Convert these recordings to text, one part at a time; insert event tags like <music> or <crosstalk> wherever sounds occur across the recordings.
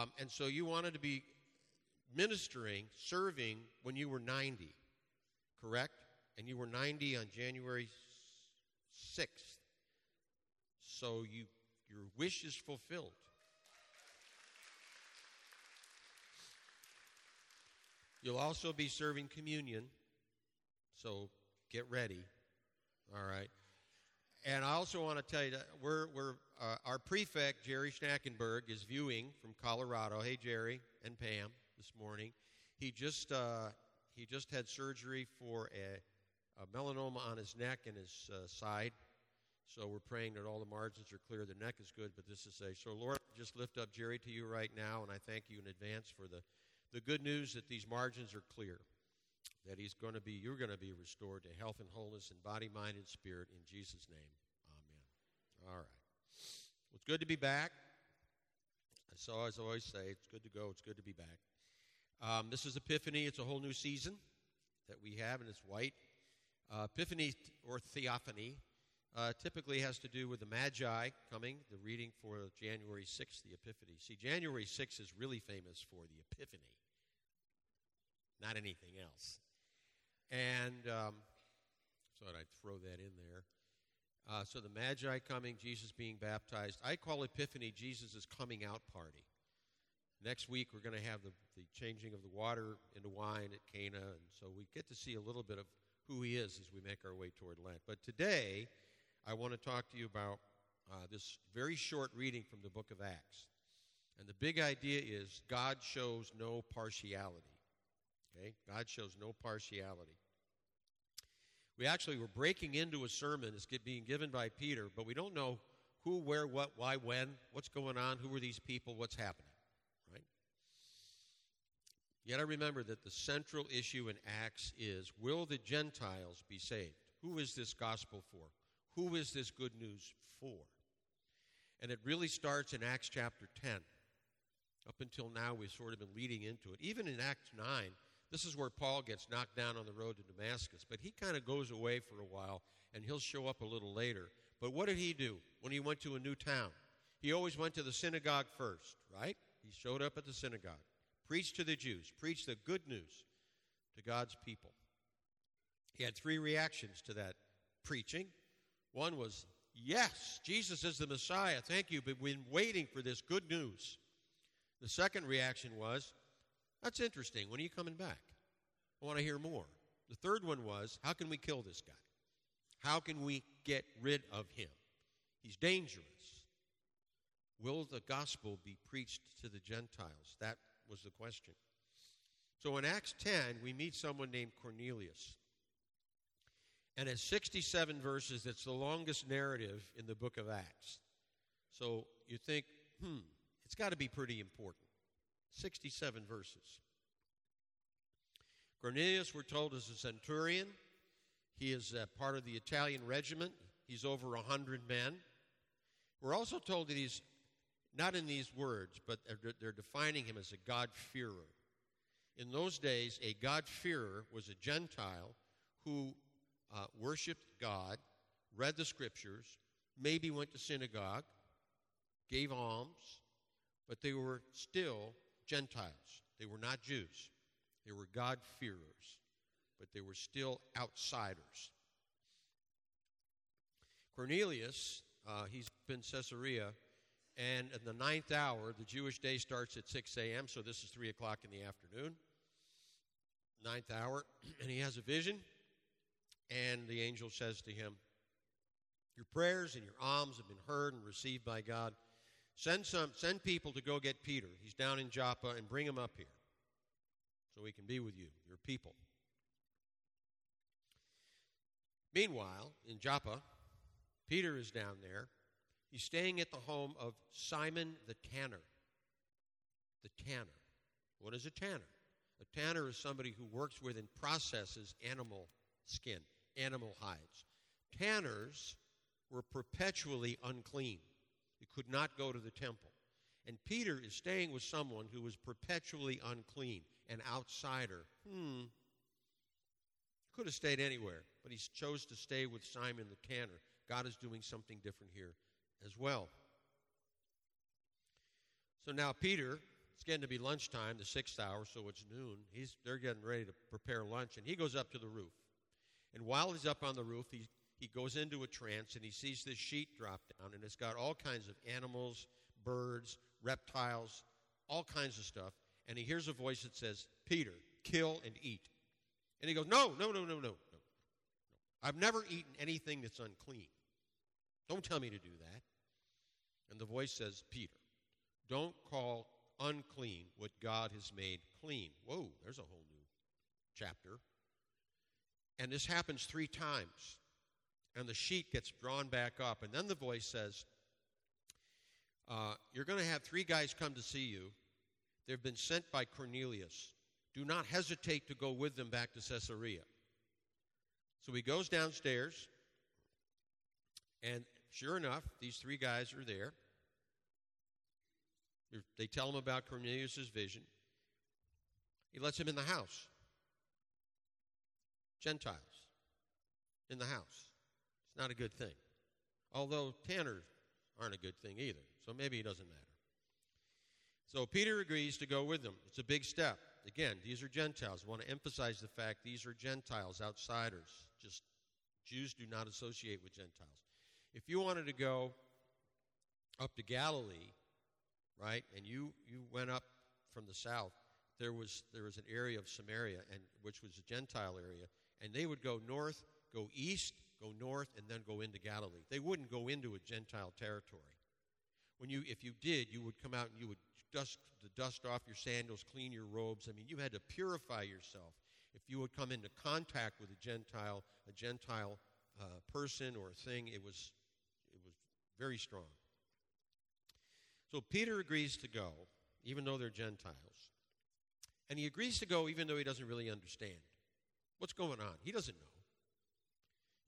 Um, and so you wanted to be ministering, serving when you were 90, correct? And you were 90 on January 6th. So you, your wish is fulfilled. You'll also be serving communion, so get ready. All right. And I also want to tell you that we're, we're, uh, our prefect, Jerry Schnackenberg, is viewing from Colorado. Hey, Jerry and Pam, this morning. He just, uh, he just had surgery for a, a, melanoma on his neck and his uh, side. So we're praying that all the margins are clear. The neck is good, but this is a. So, Lord, just lift up Jerry to you right now, and I thank you in advance for the, the good news that these margins are clear that he's going to be, you're going to be restored to health and wholeness in body, mind, and spirit in Jesus' name. Amen. All right. Well, it's good to be back. So, as I always say, it's good to go. It's good to be back. Um, this is Epiphany. It's a whole new season that we have, and it's white. Uh, Epiphany or Theophany uh, typically has to do with the Magi coming, the reading for January 6th, the Epiphany. See, January 6th is really famous for the Epiphany, not anything else. And um, thought I'd throw that in there. Uh, so the Magi coming, Jesus being baptized. I call Epiphany Jesus' coming out party. Next week, we're going to have the, the changing of the water into wine at Cana, and so we get to see a little bit of who he is as we make our way toward Lent. But today, I want to talk to you about uh, this very short reading from the book of Acts. And the big idea is God shows no partiality. Okay? God shows no partiality. We actually were breaking into a sermon that's being given by Peter, but we don't know who, where, what, why, when, what's going on, who are these people, what's happening, right? Yet I remember that the central issue in Acts is will the Gentiles be saved? Who is this gospel for? Who is this good news for? And it really starts in Acts chapter 10. Up until now, we've sort of been leading into it. Even in Acts 9, this is where Paul gets knocked down on the road to Damascus, but he kind of goes away for a while and he'll show up a little later. But what did he do when he went to a new town? He always went to the synagogue first, right? He showed up at the synagogue, preached to the Jews, preached the good news to God's people. He had three reactions to that preaching. One was, Yes, Jesus is the Messiah. Thank you, but we've been waiting for this good news. The second reaction was, that's interesting. When are you coming back? I want to hear more. The third one was how can we kill this guy? How can we get rid of him? He's dangerous. Will the gospel be preached to the Gentiles? That was the question. So in Acts 10, we meet someone named Cornelius. And it's 67 verses. It's the longest narrative in the book of Acts. So you think, hmm, it's got to be pretty important. 67 verses. Cornelius, we're told, is a centurion. He is part of the Italian regiment. He's over a 100 men. We're also told that he's not in these words, but they're, they're defining him as a God-fearer. In those days, a God-fearer was a Gentile who uh, worshiped God, read the scriptures, maybe went to synagogue, gave alms, but they were still Gentiles. They were not Jews. They were God-fearers, but they were still outsiders. Cornelius, uh, he's been Caesarea, and in the ninth hour, the Jewish day starts at 6 a.m., so this is 3 o'clock in the afternoon. Ninth hour, <clears throat> and he has a vision, and the angel says to him, Your prayers and your alms have been heard and received by God. Send some send people to go get Peter. He's down in Joppa and bring him up here so he can be with you, your people. Meanwhile, in Joppa, Peter is down there. He's staying at the home of Simon the tanner. The tanner. What is a tanner? A tanner is somebody who works with and processes animal skin, animal hides. Tanners were perpetually unclean. You could not go to the temple. And Peter is staying with someone who was perpetually unclean, an outsider. Hmm. Could have stayed anywhere, but he chose to stay with Simon the tanner. God is doing something different here as well. So now Peter It's getting to be lunchtime, the sixth hour, so it's noon. He's, they're getting ready to prepare lunch, and he goes up to the roof. And while he's up on the roof, he, he goes into a trance and he sees this sheet drop down, and it's got all kinds of animals, birds, reptiles, all kinds of stuff. And he hears a voice that says, Peter, kill and eat. And he goes, No, no, no, no, no, no. I've never eaten anything that's unclean. Don't tell me to do that. And the voice says, Peter, don't call unclean what God has made clean. Whoa, there's a whole new chapter. And this happens three times. And the sheet gets drawn back up. And then the voice says, uh, You're going to have three guys come to see you. They've been sent by Cornelius. Do not hesitate to go with them back to Caesarea. So he goes downstairs, and sure enough, these three guys are there. They tell him about Cornelius' vision. He lets him in the house. Gentiles in the house. Not a good thing. Although Tanners aren't a good thing either, so maybe it doesn't matter. So Peter agrees to go with them. It's a big step. Again, these are Gentiles. I want to emphasize the fact these are Gentiles, outsiders. Just Jews do not associate with Gentiles. If you wanted to go up to Galilee, right, and you, you went up from the south, there was there was an area of Samaria and which was a Gentile area, and they would go north, go east, go north, and then go into Galilee. They wouldn't go into a Gentile territory. When you if you did, you would come out and you would dust the dust off your sandals, clean your robes. I mean, you had to purify yourself. If you would come into contact with a Gentile, a Gentile uh, person or thing, it was it was very strong. So Peter agrees to go, even though they're Gentiles. And he agrees to go even though he doesn't really understand. What's going on? He doesn't know.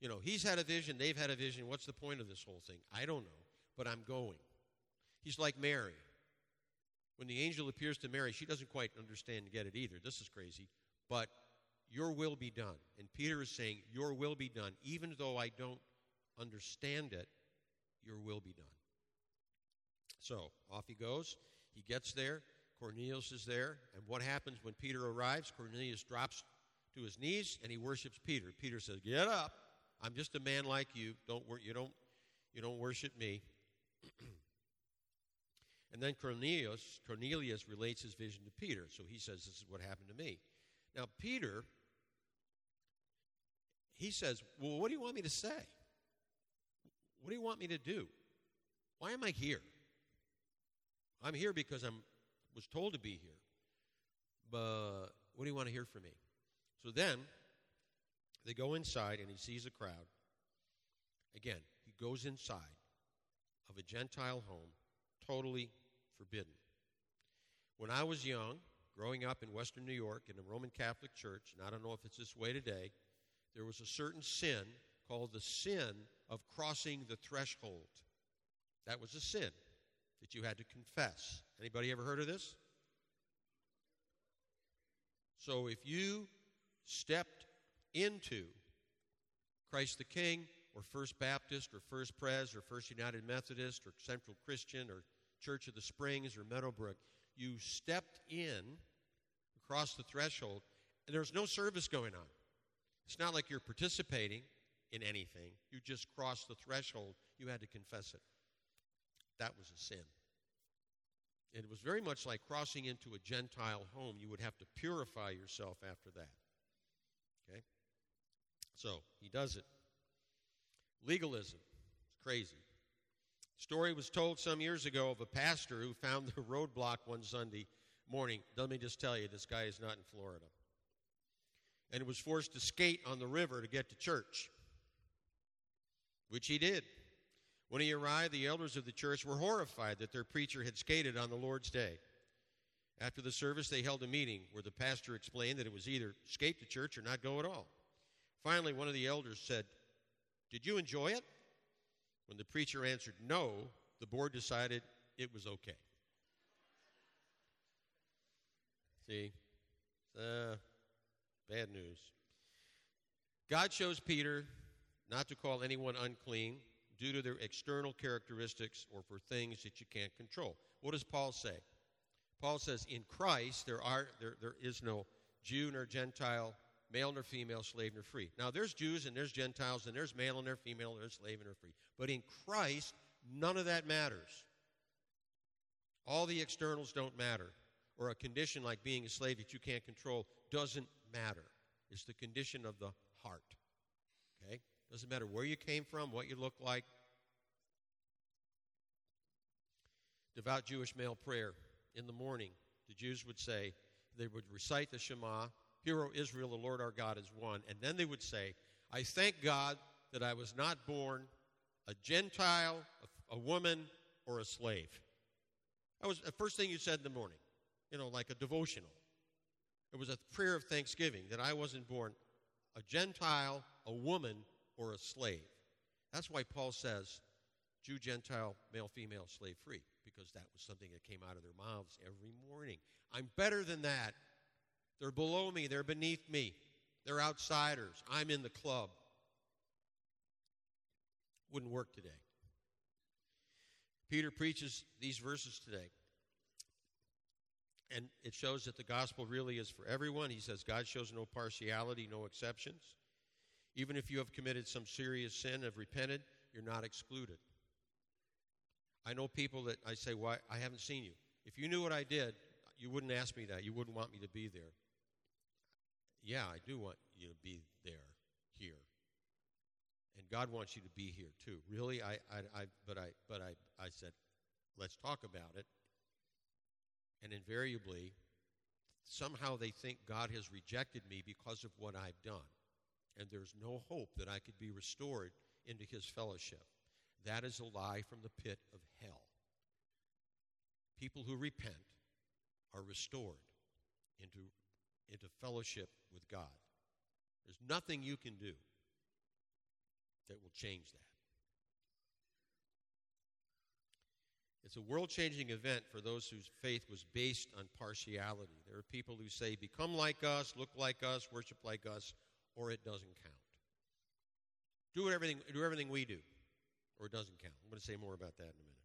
You know, he's had a vision, they've had a vision. What's the point of this whole thing? I don't know, but I'm going. He's like Mary. When the angel appears to Mary, she doesn't quite understand and get it either. This is crazy. But your will be done. And Peter is saying, Your will be done. Even though I don't understand it, your will be done. So off he goes. He gets there. Cornelius is there. And what happens when Peter arrives? Cornelius drops to his knees and he worships Peter. Peter says, Get up. I'm just a man like you. Don't wor- you don't you don't worship me. <clears throat> and then Cornelius Cornelius relates his vision to Peter. So he says, This is what happened to me. Now Peter he says, Well, what do you want me to say? What do you want me to do? Why am I here? I'm here because I'm was told to be here. But what do you want to hear from me? So then they go inside and he sees a crowd. Again, he goes inside of a Gentile home, totally forbidden. When I was young, growing up in Western New York in a Roman Catholic church, and I don't know if it's this way today, there was a certain sin called the sin of crossing the threshold. That was a sin that you had to confess. Anybody ever heard of this? So if you stepped into Christ the King or First Baptist or First Pres or First United Methodist or Central Christian or Church of the Springs or Meadowbrook, you stepped in across the threshold and there's no service going on. It's not like you're participating in anything. You just crossed the threshold. You had to confess it. That was a sin. And It was very much like crossing into a Gentile home. You would have to purify yourself after that. Okay? So, he does it. Legalism. It's crazy. Story was told some years ago of a pastor who found the roadblock one Sunday morning. Let me just tell you, this guy is not in Florida. And was forced to skate on the river to get to church, which he did. When he arrived, the elders of the church were horrified that their preacher had skated on the Lord's day. After the service, they held a meeting where the pastor explained that it was either skate to church or not go at all. Finally, one of the elders said, Did you enjoy it? When the preacher answered no, the board decided it was okay. See? Uh, bad news. God shows Peter not to call anyone unclean due to their external characteristics or for things that you can't control. What does Paul say? Paul says, in Christ, there, are, there, there is no Jew nor Gentile, male nor female, slave nor free. Now, there's Jews and there's Gentiles and there's male and there's female, and there's slave and there's free. But in Christ, none of that matters. All the externals don't matter. Or a condition like being a slave that you can't control doesn't matter. It's the condition of the heart. Okay? Doesn't matter where you came from, what you look like. Devout Jewish male prayer in the morning, the Jews would say, they would recite the Shema, Hear, O Israel, the Lord our God is one. And then they would say, I thank God that I was not born a Gentile, a, a woman, or a slave. That was the first thing you said in the morning, you know, like a devotional. It was a prayer of thanksgiving that I wasn't born a Gentile, a woman, or a slave. That's why Paul says Jew, Gentile, male, female, slave free, because that was something that came out of their mouths every morning. I'm better than that. They're below me, they're beneath me, they're outsiders. I'm in the club. Wouldn't work today. Peter preaches these verses today. And it shows that the gospel really is for everyone. He says God shows no partiality, no exceptions. Even if you have committed some serious sin, have repented, you're not excluded. I know people that I say, Why I haven't seen you. If you knew what I did, you wouldn't ask me that. You wouldn't want me to be there. Yeah, I do want you to be there, here. And God wants you to be here too. Really? I, I, I but I but I, I said, let's talk about it. And invariably, somehow they think God has rejected me because of what I've done. And there's no hope that I could be restored into his fellowship. That is a lie from the pit of hell. People who repent are restored into, into fellowship with God. There's nothing you can do that will change that. It's a world changing event for those whose faith was based on partiality. There are people who say, become like us, look like us, worship like us, or it doesn't count. Do everything, do everything we do, or it doesn't count. I'm going to say more about that in a minute.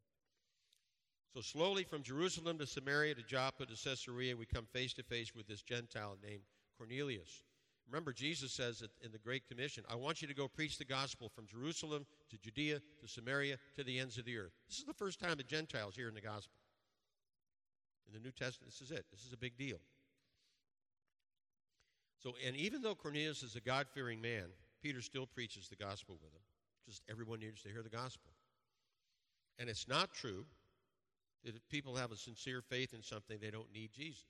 So, slowly from Jerusalem to Samaria to Joppa to Caesarea, we come face to face with this Gentile named Cornelius. Remember, Jesus says in the Great Commission, I want you to go preach the gospel from Jerusalem to Judea to Samaria to the ends of the earth. This is the first time the Gentiles hear in the gospel. In the New Testament, this is it. This is a big deal. So, and even though Cornelius is a God fearing man, Peter still preaches the gospel with him because everyone needs to hear the gospel. And it's not true that if people have a sincere faith in something, they don't need Jesus.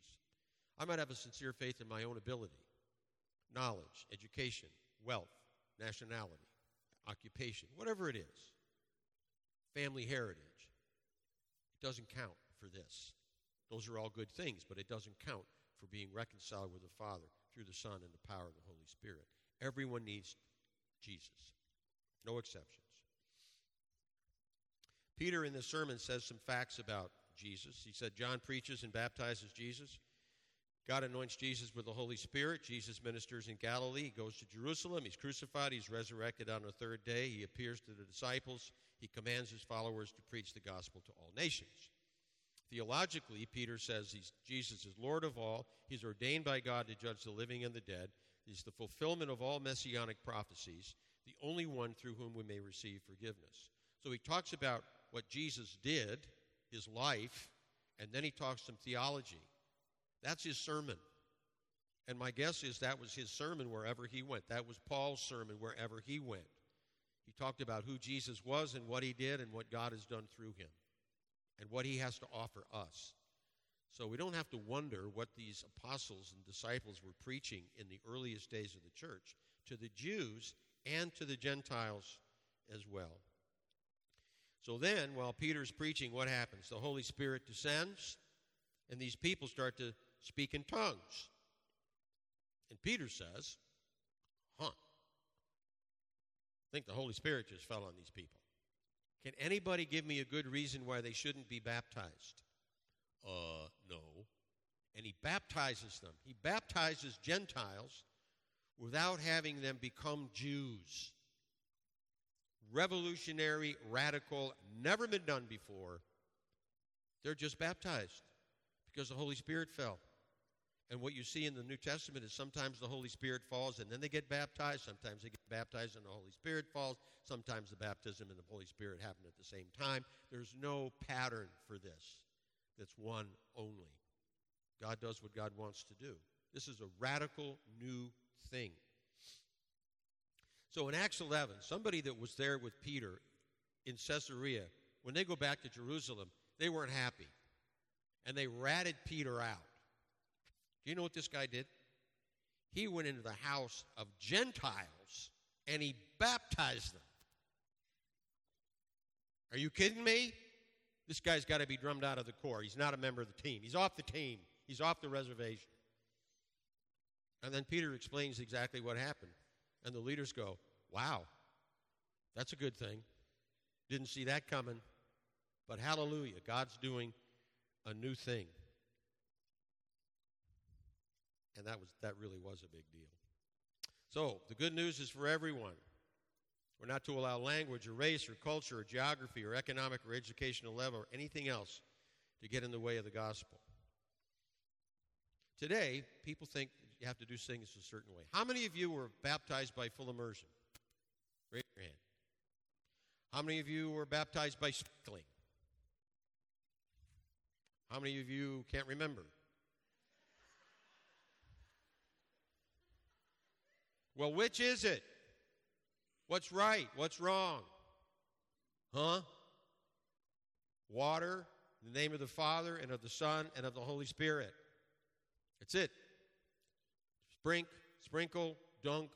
I might have a sincere faith in my own ability knowledge, education, wealth, nationality, occupation, whatever it is, family heritage. It doesn't count for this. Those are all good things, but it doesn't count for being reconciled with the Father through the Son and the power of the Holy Spirit. Everyone needs Jesus, no exceptions. Peter in this sermon says some facts about Jesus. He said John preaches and baptizes Jesus. God anoints Jesus with the Holy Spirit. Jesus ministers in Galilee. He goes to Jerusalem. He's crucified. He's resurrected on the third day. He appears to the disciples. He commands his followers to preach the gospel to all nations. Theologically, Peter says Jesus is Lord of all. He's ordained by God to judge the living and the dead. He's the fulfillment of all messianic prophecies, the only one through whom we may receive forgiveness. So he talks about what Jesus did, his life, and then he talks some theology. That's his sermon. And my guess is that was his sermon wherever he went. That was Paul's sermon wherever he went. He talked about who Jesus was and what he did and what God has done through him and what he has to offer us. So we don't have to wonder what these apostles and disciples were preaching in the earliest days of the church to the Jews and to the Gentiles as well. So then, while Peter's preaching, what happens? The Holy Spirit descends, and these people start to speak in tongues. And Peter says, Huh. I think the Holy Spirit just fell on these people. Can anybody give me a good reason why they shouldn't be baptized? Uh, no. And he baptizes them. He baptizes Gentiles without having them become Jews. Revolutionary, radical, never been done before. They're just baptized because the Holy Spirit fell. And what you see in the New Testament is sometimes the Holy Spirit falls and then they get baptized. Sometimes they get baptized and the Holy Spirit falls. Sometimes the baptism and the Holy Spirit happen at the same time. There's no pattern for this, that's one only. God does what God wants to do. This is a radical new thing. So in Acts 11, somebody that was there with Peter in Caesarea, when they go back to Jerusalem, they weren't happy. And they ratted Peter out. Do you know what this guy did? He went into the house of Gentiles and he baptized them. Are you kidding me? This guy's got to be drummed out of the corps. He's not a member of the team. He's off the team. He's off the reservation. And then Peter explains exactly what happened. And the leaders go, Wow, that's a good thing. Didn't see that coming. But hallelujah, God's doing a new thing. And that was that really was a big deal. So, the good news is for everyone. We're not to allow language or race or culture or geography or economic or educational level or anything else to get in the way of the gospel. Today, people think you have to do things a certain way. How many of you were baptized by full immersion? Raise your hand. How many of you were baptized by sprinkling? How many of you can't remember? Well, which is it? What's right? What's wrong? Huh? Water, in the name of the Father and of the Son and of the Holy Spirit. That's it. Sprink, sprinkle, dunk,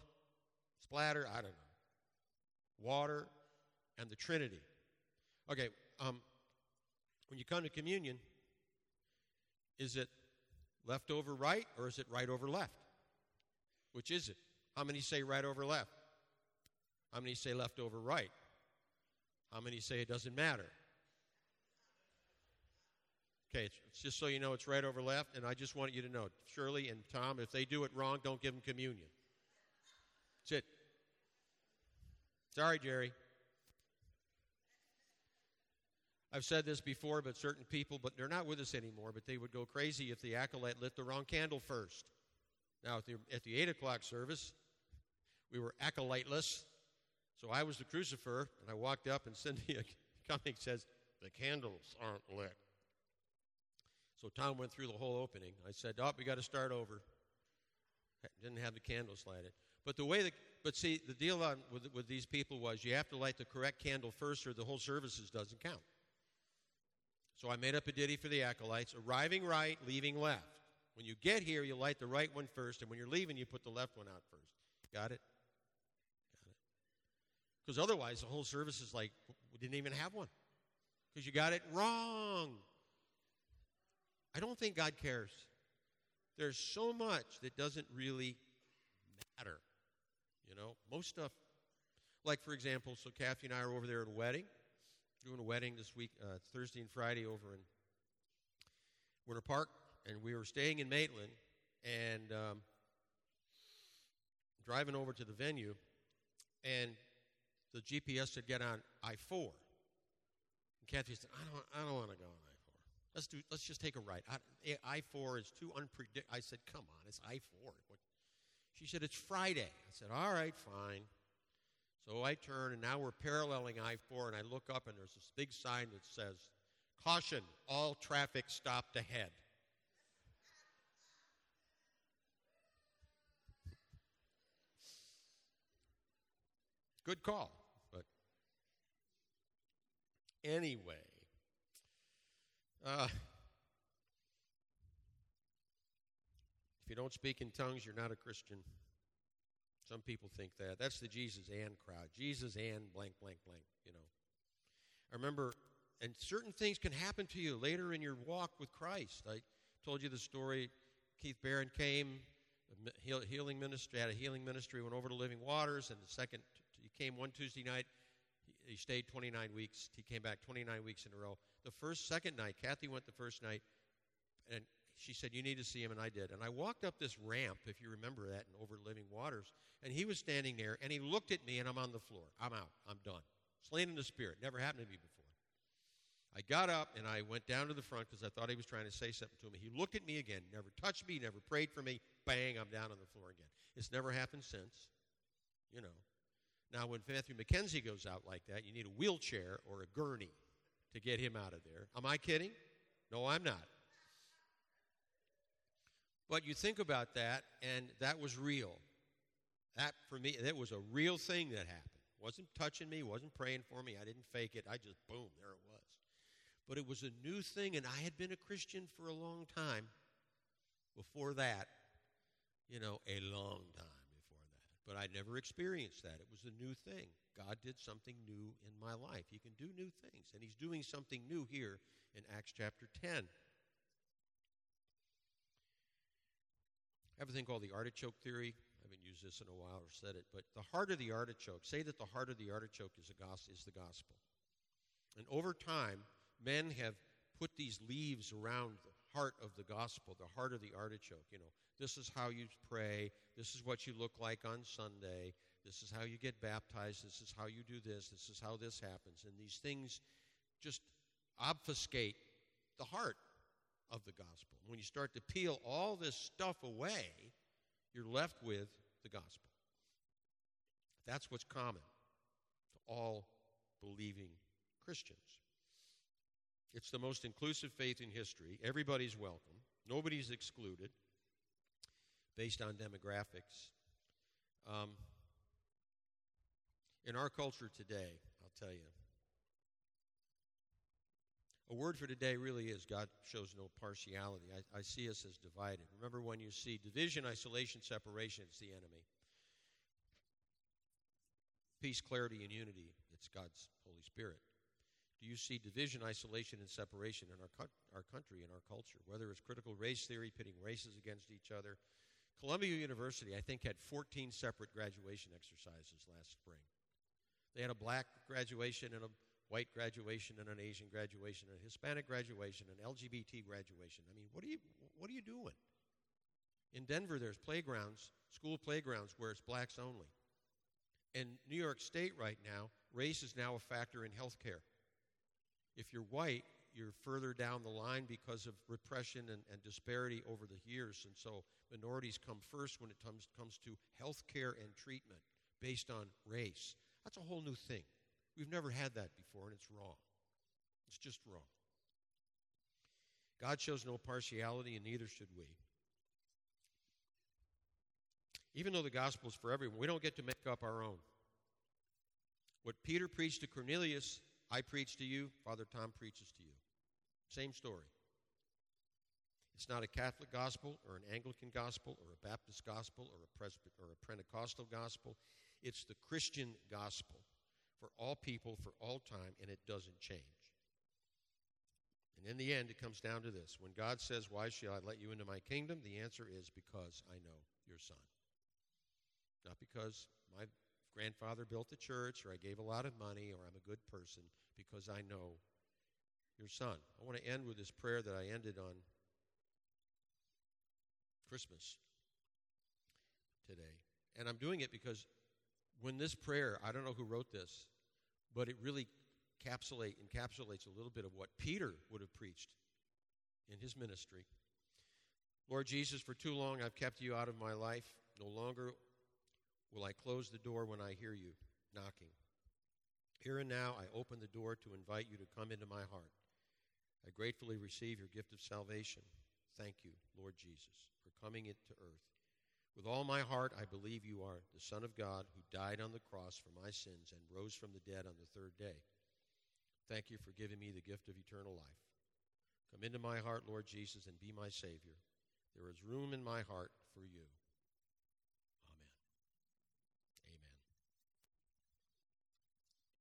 splatter, I don't know. Water and the Trinity. Okay, um, when you come to communion, is it left over right or is it right over left? Which is it? How many say right over left? How many say left over right? How many say it doesn't matter? Okay, it's, it's, just so you know it's right over left, and I just want you to know, Shirley and Tom, if they do it wrong, don't give them communion. That's it. Sorry, Jerry. I've said this before, but certain people, but they're not with us anymore, but they would go crazy if the acolyte lit the wrong candle first. Now, at the, at the 8 o'clock service, we were acolyteless. So I was the crucifer, and I walked up, and Cindy <laughs> coming says, The candles aren't lit. So Tom went through the whole opening. I said, Oh, we got to start over. Didn't have the candles lighted. But the way that, but see, the deal on, with, with these people was you have to light the correct candle first, or the whole services doesn't count. So I made up a ditty for the acolytes arriving right, leaving left. When you get here, you light the right one first, and when you're leaving, you put the left one out first. Got it? Got it? Because otherwise, the whole service is like, we didn't even have one. Because you got it wrong. I don't think God cares. There's so much that doesn't really matter. You know, most stuff, like for example, so Kathy and I are over there at a wedding, doing a wedding this week, uh, Thursday and Friday over in Winter Park, and we were staying in Maitland, and um, driving over to the venue, and the GPS said get on I four. And Kathy said, I don't, I don't want to go on I four. Let's do, let's just take a right. I four is too unpredictable. I said, come on, it's I four. She said, it's Friday. I said, all right, fine. So I turn, and now we're paralleling I 4, and I look up, and there's this big sign that says, Caution, all traffic stopped ahead. Good call, but anyway. Uh, you don't speak in tongues, you're not a Christian. Some people think that. That's the Jesus and crowd. Jesus and blank, blank, blank, you know. I remember, and certain things can happen to you later in your walk with Christ. I told you the story. Keith Barron came, healing ministry, had a healing ministry, went over to Living Waters, and the second, he came one Tuesday night. He stayed 29 weeks. He came back 29 weeks in a row. The first, second night, Kathy went the first night, and she said, You need to see him, and I did. And I walked up this ramp, if you remember that, and over Living Waters, and he was standing there, and he looked at me, and I'm on the floor. I'm out. I'm done. Slain in the spirit. Never happened to me before. I got up and I went down to the front because I thought he was trying to say something to me. He looked at me again, never touched me, never prayed for me. Bang, I'm down on the floor again. It's never happened since, you know. Now, when Matthew McKenzie goes out like that, you need a wheelchair or a gurney to get him out of there. Am I kidding? No, I'm not. But you think about that, and that was real. That, for me, that was a real thing that happened. Wasn't touching me, wasn't praying for me. I didn't fake it. I just, boom, there it was. But it was a new thing, and I had been a Christian for a long time before that. You know, a long time before that. But I'd never experienced that. It was a new thing. God did something new in my life. He can do new things, and He's doing something new here in Acts chapter 10. Have a thing called the artichoke theory. I haven't used this in a while or said it, but the heart of the artichoke, say that the heart of the artichoke is, is the gospel. And over time, men have put these leaves around the heart of the gospel, the heart of the artichoke. You know, this is how you pray, this is what you look like on Sunday, this is how you get baptized, this is how you do this, this is how this happens. And these things just obfuscate the heart of the gospel. When you start to peel all this stuff away, you're left with the gospel. That's what's common to all believing Christians. It's the most inclusive faith in history. Everybody's welcome, nobody's excluded based on demographics. Um, in our culture today, I'll tell you, a word for today really is God shows no partiality. I, I, see us as divided. Remember when you see division, isolation, separation, it's the enemy. Peace, clarity, and unity, it's God's Holy Spirit. Do you see division, isolation, and separation in our, our country and our culture? Whether it's critical race theory, pitting races against each other. Columbia University, I think, had 14 separate graduation exercises last spring. They had a black graduation and a white graduation and an Asian graduation, and a Hispanic graduation, and LGBT graduation. I mean, what are you what are you doing? In Denver, there's playgrounds, school playgrounds where it's blacks only. In New York State right now, race is now a factor in health care. If you're white, you're further down the line because of repression and, and, disparity over the years. And so minorities come first when it comes, comes to health care and treatment based on race. That's a whole new thing. We've never had that before, and it's wrong. It's just wrong. God shows no partiality, and neither should we. Even though the gospel is for everyone, we don't get to make up our own. What Peter preached to Cornelius, I preach to you, Father Tom preaches to you. Same story. It's not a Catholic gospel or an Anglican gospel or a Baptist gospel or a, Presby- or a Pentecostal gospel. It's the Christian gospel for all people for all time, and it doesn't change. And in the end, it comes down to this. When God says, Why shall I let you into my kingdom? The answer is, Because I know your son. Not because my grandfather built a church or I gave a lot of money or I'm a good person, because I know your son. I want to end with this prayer that I ended on Christmas today. And I'm doing it because when this prayer, I don't know who wrote this, but it really encapsulate, encapsulates a little bit of what Peter would have preached in his ministry. Lord Jesus, for too long I've kept you out of my life. No longer will I close the door when I hear you knocking. Here and now I open the door to invite you to come into my heart. I gratefully receive your gift of salvation. Thank you, Lord Jesus, for coming into earth. With all my heart, I believe you are the Son of God who died on the cross for my sins and rose from the dead on the third day. Thank you for giving me the gift of eternal life. Come into my heart, Lord Jesus, and be my Savior. There is room in my heart for you.